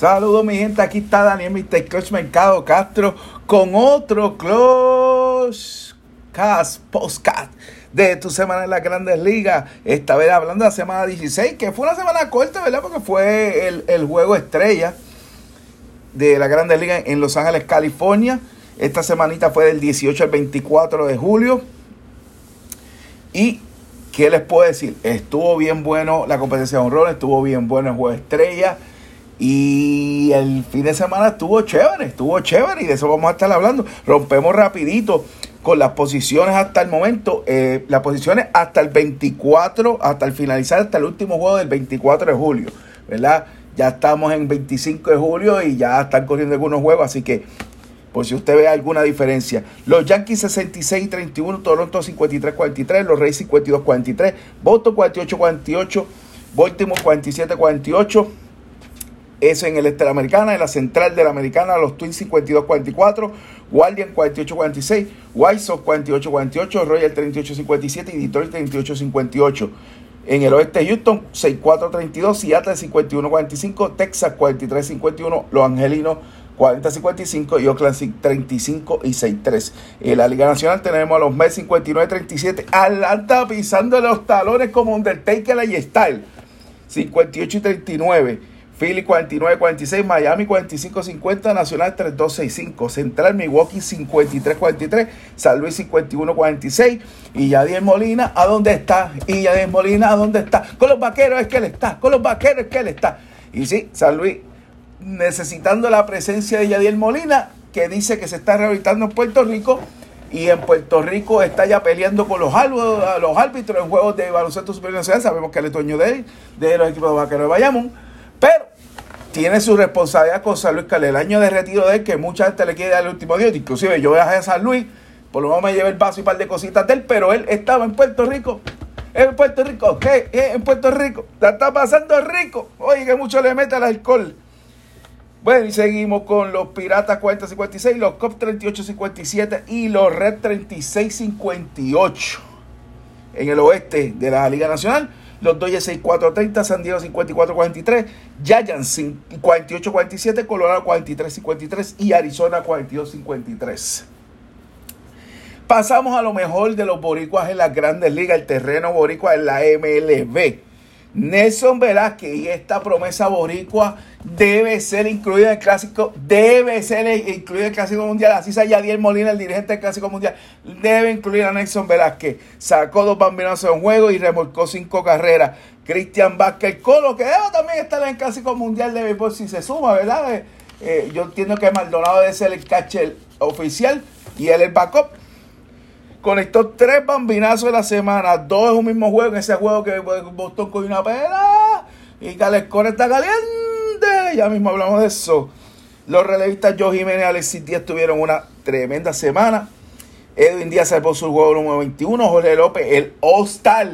Saludos mi gente, aquí está Daniel Mr. Coach Mercado Castro con otro Close Cast Postcast de tu semana en las grandes ligas. Esta vez hablando de la semana 16, que fue una semana corta, ¿verdad? Porque fue el, el juego estrella de la grandes ligas en Los Ángeles, California. Esta semanita fue del 18 al 24 de julio. Y, ¿qué les puedo decir? Estuvo bien bueno la competencia de honrón, estuvo bien bueno el juego estrella. Y el fin de semana estuvo chévere, estuvo chévere y de eso vamos a estar hablando. Rompemos rapidito con las posiciones hasta el momento, eh, las posiciones hasta el 24, hasta el finalizar, hasta el último juego del 24 de julio, ¿verdad? Ya estamos en 25 de julio y ya están corriendo algunos juegos, así que por si usted ve alguna diferencia. Los Yankees 66-31, Toronto 53-43, los Reyes 52-43, Boston 48-48, Baltimore 47-48. Eso en el este de la Americana, en la central de la Americana, los Twins 52-44, Guardian 48-46, White Sox 48-48, Royal 38-57 y Detroit 38-58. En el oeste, Houston 64-32, Seattle 51-45, Texas 43-51, Los Angelinos 40-55 y Oakland 35 y 6-3. En la Liga Nacional tenemos a los Mets 59-37, Atlanta pisando los talones como Undertaker y Style 58 y 39. Philly 49-46, Miami 45-50, Nacional 32-65, Central Milwaukee 53-43, San Luis 51-46 y Yadier Molina, ¿a dónde está? Y Yadier Molina, ¿a dónde está? Con los vaqueros es que él está, con los vaqueros es que él está. Y sí, San Luis necesitando la presencia de Yadier Molina, que dice que se está rehabilitando en Puerto Rico y en Puerto Rico está ya peleando con los, los árbitros en juegos de baloncesto superior Sabemos que él es dueño de, de los equipos de vaqueros de Bayamón, tiene su responsabilidad con San Luis Calé. El año de retiro de él, que mucha gente le quiere dar el último día. Inclusive yo viajé a San Luis, por lo menos me llevé el paso y un par de cositas de él, pero él estaba en Puerto Rico. En Puerto Rico, ¿qué? En Puerto Rico. La está pasando rico. Oye, que mucho le mete al alcohol. Bueno, y seguimos con los Piratas 40-56, los Cops 38-57 y los Red 36-58 en el oeste de la Liga Nacional los Dodgers 6-4-30, San Diego 54-43, Giants 48-47, Colorado 43-53 y Arizona 42-53. Pasamos a lo mejor de los boricuas en las grandes ligas, el terreno boricua en la MLB. Nelson Velázquez y esta promesa boricua debe ser incluida en el clásico, debe ser incluida en el clásico mundial. Así sea Yadier Molina, el dirigente del clásico mundial, debe incluir a Nelson Velázquez. Sacó dos bambinos en juego y remolcó cinco carreras. Cristian Vázquez Colo, que debe también estar en el clásico mundial de béisbol si se suma, ¿verdad? Eh, eh, yo entiendo que Maldonado debe ser el catcher oficial y él el backup conectó tres bambinazos de la semana, dos en un mismo juego, en ese juego que Boston con una pena y Calescón está caliente, ya mismo hablamos de eso. Los relevistas Joe Jiménez y Alexis Díaz tuvieron una tremenda semana. Edwin Díaz salvó su juego número 21, Jorge López, el All-Star,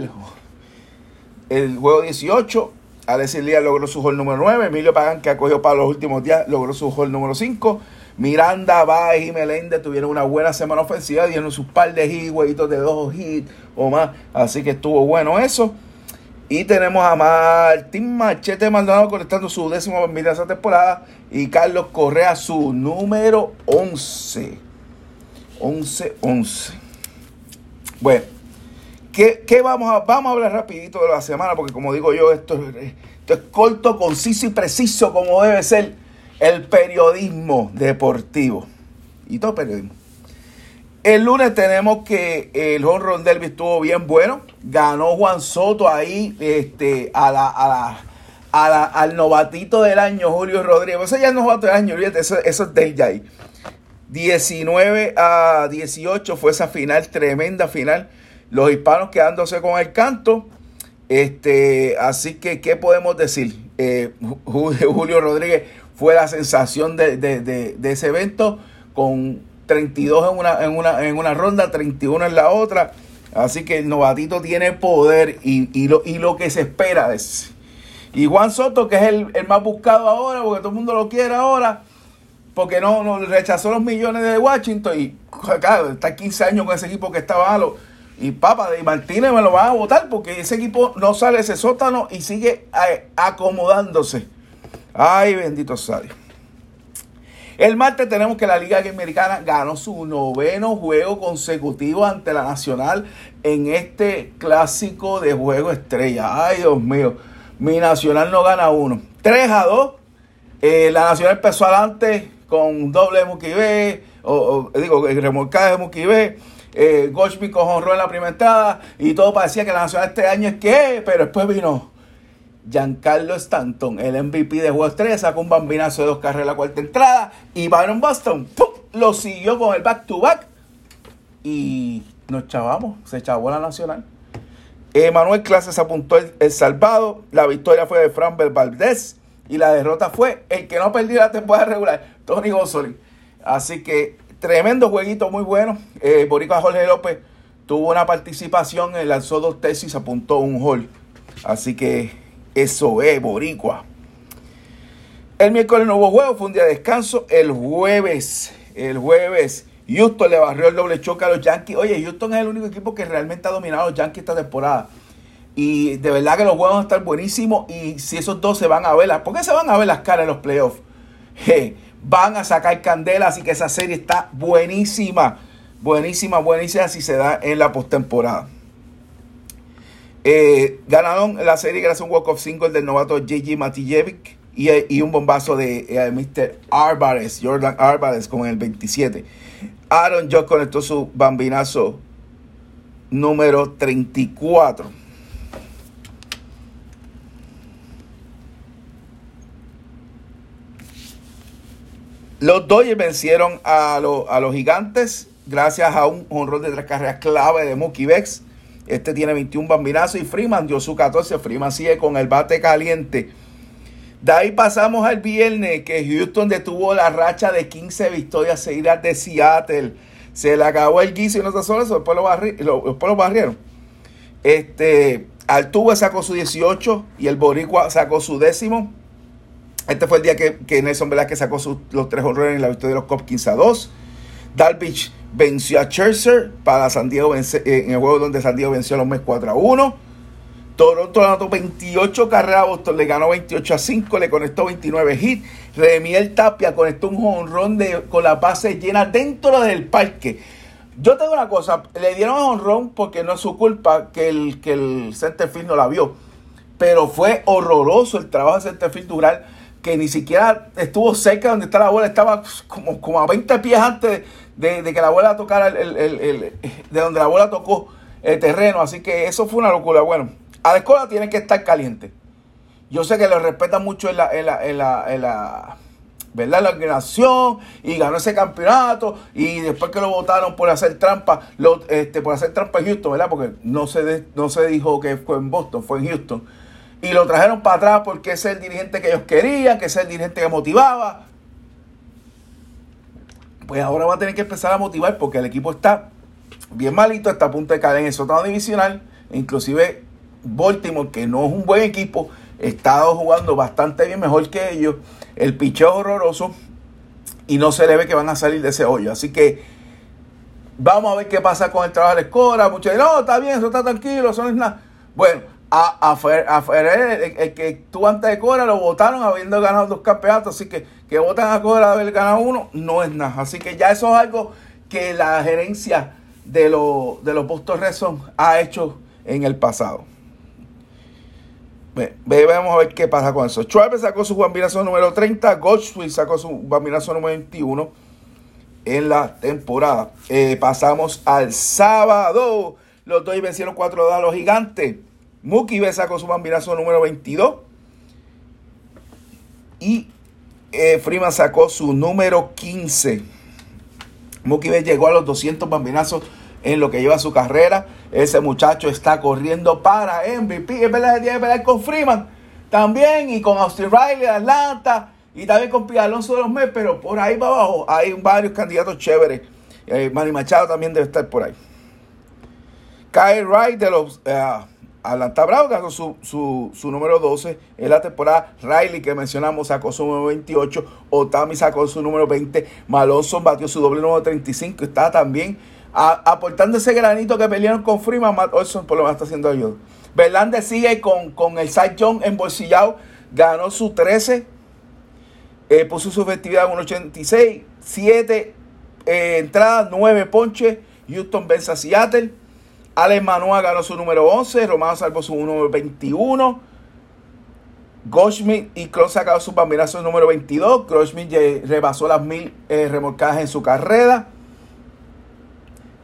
el juego 18. Alexis Díaz logró su juego número 9. Emilio Pagán, que acogió para los últimos días, logró su juego número 5. Miranda, Baez y Meléndez tuvieron una buena semana ofensiva, dieron sus par de hits, huevitos de dos hits o más. Así que estuvo bueno eso. Y tenemos a Martín Machete Maldonado conectando su décimo de esa temporada. Y Carlos Correa su número 11. 11, 11. Bueno, ¿qué, vamos, a, vamos a hablar rapidito de la semana? Porque como digo yo, esto es corto, conciso y preciso como debe ser el periodismo deportivo. Y todo periodismo. El lunes tenemos que el home run derby estuvo bien bueno. Ganó Juan Soto ahí este, a la, a la, al novatito del año, Julio Rodríguez. Ese ya es novato del año, eso, eso es del ya 19 a 18 fue esa final, tremenda final. Los hispanos quedándose con el canto. Este, así que, ¿qué podemos decir? Eh, Julio Rodríguez fue la sensación de, ese evento con 32 en una, en, una, en una ronda, 31 en la otra. Así que el novatito tiene poder y, lo, y lo que se espera de ese. Y Juan Soto, que es el, más buscado ahora, porque todo el mundo lo quiere ahora, porque no, no rechazó los millones de Washington y claro, está 15 años con ese equipo que está malo. Y Papa de Martínez me lo van a votar porque ese equipo no sale ese sótano y sigue eh, acomodándose. Ay, bendito sea. El martes tenemos que la Liga Americana ganó su noveno juego consecutivo ante la Nacional en este clásico de juego estrella. Ay, Dios mío, mi Nacional no gana uno. 3 a 2. Eh, la Nacional empezó adelante con doble de o, o, digo, remolcada de Mukibe. Eh, Goldschmidt con en la primera entrada y todo parecía que la Nacional este año es que, pero después vino Giancarlo Stanton, el MVP de Juego 3, sacó un bambinazo de dos carreras la cuarta entrada. Y Byron Boston lo siguió con el back-to-back. y nos chavamos, se chavó la nacional. Manuel Clases apuntó el, salvado. La victoria fue de Fran Valdez. Y la derrota fue el que no perdió la temporada regular, Tony Gonzolin. Así que tremendo jueguito, muy bueno. Eh, Boricua Jorge López tuvo una participación, lanzó dos tesis, apuntó un hall. Así que eso es, Boricua. El miércoles no hubo juego, fue un día de descanso. El jueves, el jueves, Houston le barrió el doble choque a los Yankees. Oye, Houston es el único equipo que realmente ha dominado a los Yankees esta temporada. Y de verdad que los juegos van a estar buenísimos. Y si esos dos se van a ver, ¿por qué se van a ver las caras en los playoffs? van a sacar candela, así que esa serie está buenísima. Buenísima, buenísima si se da en la postemporada. Eh, ganaron la serie gracias a un walk-off single del novato J.J. Matijevic y, un bombazo de eh, Mr. Álvarez, Jordan Álvarez con el 27. Aaron Josh conectó su bambinazo número 34. Los Dodgers vencieron a, a los gigantes gracias a un honrón de tres carreras clave de Mookie Becks este tiene 21 bambinazos y Freeman dio su 14. Freeman sigue con el bate caliente. De ahí pasamos al viernes que Houston detuvo la racha de 15 victorias seguidas de Seattle. Se le acabó el guiso y no está solo eso, después lo, barrieron. Este, Altuve sacó su 18 y el Boricua sacó su décimo. Este fue el día que, Nelson Velázquez sacó los tres honores en la victoria de los Cops 15 a 2. Dalvich venció a Scherzer para San Diego eh, en el juego donde San Diego venció a los Mets 4 a 1. Toronto anotó 28 carreras a Boston, le ganó 28 a 5, le conectó 29 hits. Remiel Tapia conectó un honrón de, con la base llena dentro del parque. Yo tengo una cosa, le dieron honrón porque no es su culpa que el, que el centerfield no la vio. Pero fue horroroso el trabajo de centerfield Dural que ni siquiera estuvo cerca donde está la bola, estaba como, como a 20 pies antes de, que la bola tocara el, de donde la bola tocó el terreno. Así que eso fue una locura. Bueno, a la escuela tiene que estar caliente. Yo sé que lo respetan mucho en la, en la, en la, en la ¿verdad? La organización y ganó ese campeonato y después que lo votaron por hacer trampa, lo, este, por hacer trampa en Houston, ¿verdad? Porque no se, no se dijo que fue en Boston, fue en Houston. Y lo trajeron para atrás porque es el dirigente que ellos querían, que es el dirigente que motivaba pues ahora va a tener que empezar a motivar porque el equipo está bien malito, está a punto de caer en el sótano divisional. Inclusive Baltimore, que no es un buen equipo, está jugando bastante bien, mejor que ellos. El picheo horroroso y no se le ve que van a salir de ese hoyo. Así que vamos a ver qué pasa con el trabajo de la escuela. Muchos dicen, no, está bien, eso está tranquilo, eso no es nada. Bueno, a, a, el, que estuvo antes de Cora, lo votaron habiendo ganado dos campeonatos, así que que votan a Cora haber ganado uno, no es nada. Así que ya eso es algo que la gerencia de, de los Boston Red ha hecho en el pasado. vamos a ver qué pasa con eso. Schwarber sacó su bambinazo número 30, Goldschmidt sacó su bambinazo número 21 en la temporada. Eh, pasamos al sábado. Los dos vencieron 4 a los gigantes. Muki B sacó su bambinazo número 22. Y eh, Freeman sacó su número 15. Muki B llegó a los 200 bambinazos en lo que lleva su carrera. Ese muchacho está corriendo para MVP. Es verdad, tiene que pelear con Freeman también y con Austin Riley de Atlanta y también con Pia Alonso de los Mets, pero por ahí va abajo hay varios candidatos chéveres. Eh, Manny Machado también debe estar por ahí. Kyle Wright de los eh, Atlanta Bravo sacó su, su, su, número 12 en la temporada. Riley, que mencionamos, sacó su número 28. Otami sacó su número 20. Malonson batió su doble número 35. Está también aportando ese granito que pelearon con Freeman. Matt Olson por lo menos está haciendo ayuda. Verlander sigue con, con el Side John embolsillado. Ganó su 13 eh, puso su efectividad en 1.86, 7 eh, entradas, 9 ponches. Houston vence a Seattle. Alex Manoa ganó su número 11, Romano salvó su número 21. Goldschmidt y Kroos sacaron sus bambinazos número 22. Goldschmidt rebasó las mil eh, remolcadas en su carrera.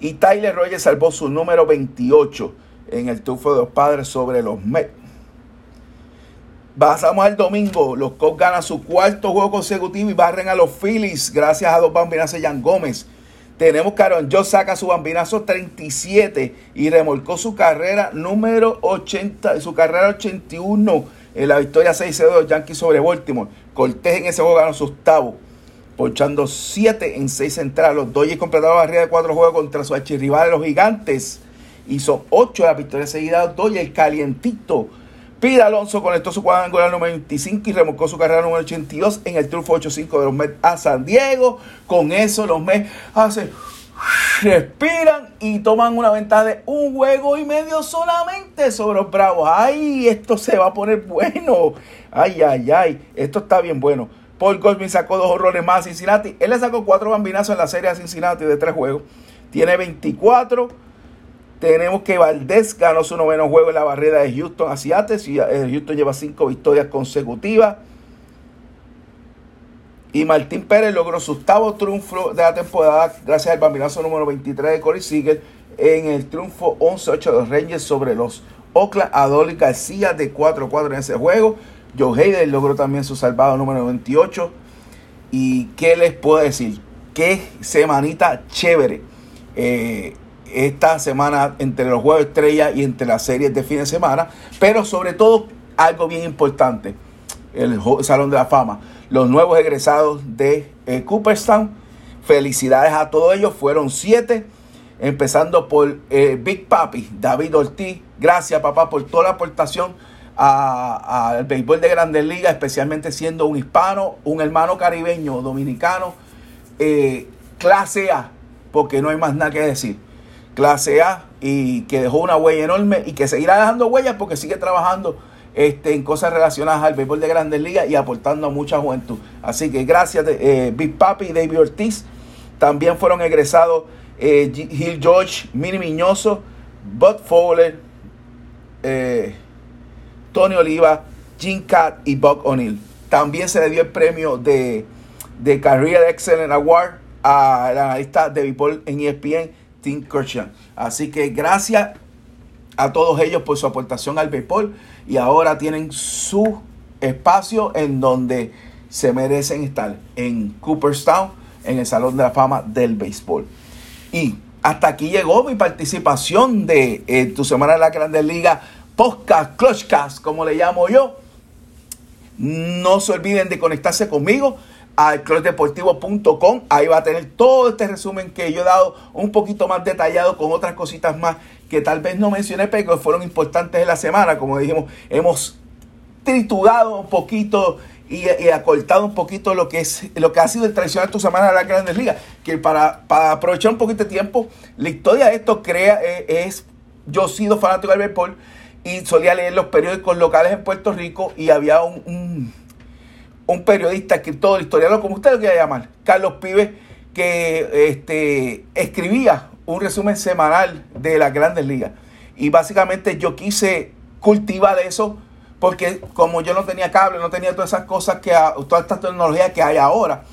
Y Tyler Rogers salvó su número 28 en el tufo de los padres sobre los Mets. Pasamos al domingo. Los Cubs ganan su cuarto juego consecutivo y barren a los Phillies gracias a dos bambinazos de Jan Gómez. Tenemos que Aaron Joe saca su bambinazo 37 y remolcó su carrera número 80, su carrera 81 en la victoria 6-0 de los Yankees sobre Baltimore. Cortés en ese juego ganó su octavo, ponchando 7 en 6 entradas. Los Dodgers completaron la barrera de 4 juegos contra su archirrival los Gigantes. Hizo 8 de la victoria seguida. Dodgers calientito. Pida Alonso conectó su cuadrangular número 25 y remolcó su carrera número 82 en el triunfo 8-5 de los Mets a San Diego. Con eso los Mets hacen respiran y toman una ventaja de un juego y medio solamente sobre los Bravos. Ay, esto se va a poner bueno. Ay, ay, ay, esto está bien bueno. Paul Goldman sacó dos horrores más a Cincinnati. Él le sacó cuatro bambinazos en la serie a Cincinnati de tres juegos. Tiene 24. Tenemos que Valdés ganó su noveno juego en la barrera de Houston hacia y eh, Houston lleva cinco victorias consecutivas. Y Martín Pérez logró su octavo triunfo de la temporada gracias al bambinazo número 23 de Corey Seager en el triunfo 11-8 de los Rangers sobre los Oakland Adolis García de 4-4 en ese juego. Joe Hayden logró también su salvado número 28. ¿Y qué les puedo decir? Qué semanita chévere. Eh, esta semana entre los juegos estrella y entre las series de fin de semana. Pero sobre todo algo bien importante. El Salón de la Fama los nuevos egresados de eh, Cooperstown. Felicidades a todos ellos, fueron siete, empezando por eh, Big Papi, David Ortiz. Gracias, papá, por toda la aportación al béisbol de Grandes Ligas, especialmente siendo un hispano, un hermano caribeño, dominicano, eh, clase A, porque no hay más nada que decir. Clase A y que dejó una huella enorme y que seguirá dejando huellas porque sigue trabajando este, en cosas relacionadas al béisbol de grandes ligas y aportando a mucha juventud. Así que gracias, eh, Big Papi y David Ortiz. También fueron egresados eh, Gil George, Mini Miñoso, Bud Fowler, eh, Tony Oliva, Jim Cat y Buck O'Neill. También se le dio el premio de, de Career Excellent Award a la analista de béisbol en ESPN, Tim Kirchner. Así que gracias a todos ellos por su aportación al béisbol y ahora tienen su espacio en donde se merecen estar, en Cooperstown, en el Salón de la Fama del Béisbol. Y hasta aquí llegó mi participación de eh, Tu Semana de la Grandes Liga, Podcast, Clutchcast, como le llamo yo. No se olviden de conectarse conmigo al clubdeportivo.com. Ahí va a tener todo este resumen que yo he dado un poquito más detallado con otras cositas más que tal vez no mencioné, pero fueron importantes en la semana. Como dijimos, hemos triturado un poquito y, acortado un poquito lo que es lo que ha sido el tradicional tu semana de la Grandes Ligas. Que para, aprovechar un poquito de tiempo, la historia de esto crea eh, es. Yo he sido fanático del béisbol y solía leer los periódicos locales en Puerto Rico y había un, periodista, escritor, historiador, como usted lo quiera llamar, Carlos Pibes, que este, escribía un resumen semanal de las grandes ligas. Y básicamente yo quise cultivar eso porque como yo no tenía cable, no tenía todas esas cosas que, todas estas tecnologías que hay ahora,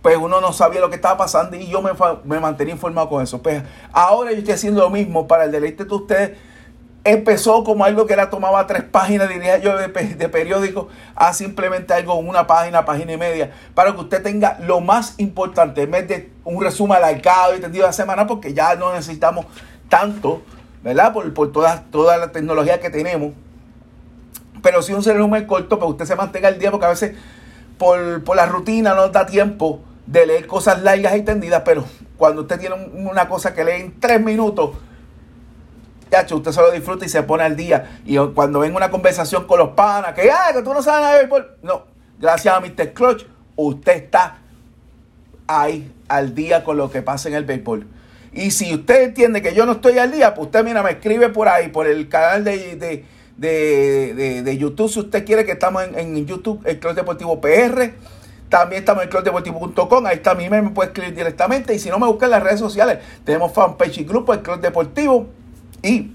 pues uno no sabía lo que estaba pasando y yo me, me mantenía informado con eso. Pues ahora yo estoy haciendo lo mismo para el deleite de ustedes empezó como algo que era tomaba tres páginas, diría yo, de, periódico, a simplemente algo una página, página y media, para que usted tenga lo más importante, en vez de un resumen alargado y entendido de la semana, porque ya no necesitamos tanto, ¿verdad? Por, por toda, toda la tecnología que tenemos. Pero si un resumen corto, para que usted se mantenga el día, porque a veces por, por la rutina no da tiempo de leer cosas largas y tendidas, pero cuando usted tiene una cosa que lee en tres minutos, usted solo disfruta y se pone al día. Y cuando ven una conversación con los panas, que, ah, que tú no sabes nada de béisbol. No, gracias a Mr. Clutch, usted está ahí al día con lo que pasa en el béisbol. Y si usted entiende que yo no estoy al día, pues usted, mira, me escribe por ahí, por el canal de, de, de, YouTube, si usted quiere que estamos en, en YouTube, el Club Deportivo PR. También estamos en clubdeportivo.com. Ahí está mi me puede escribir directamente. Y si no me buscan en las redes sociales, tenemos fanpage y grupo, el Club Deportivo. Y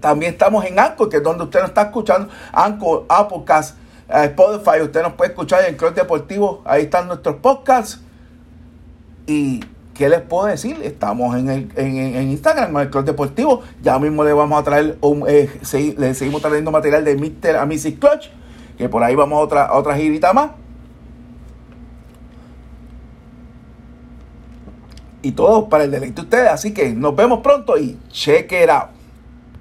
también estamos en Anchor, que es donde usted nos está escuchando. Anchor, Applecast, eh, Spotify. Usted nos puede escuchar en Club Deportivo. Ahí están nuestros podcasts. Y ¿qué les puedo decir? Estamos en, el, en, Instagram, en el Club Deportivo. Ya mismo le vamos a traer, un, eh, le seguimos trayendo material de Mr. a Clutch, que por ahí vamos a otra, otra girita más. Y todo para el deleite de ustedes. Así que nos vemos pronto y check it out.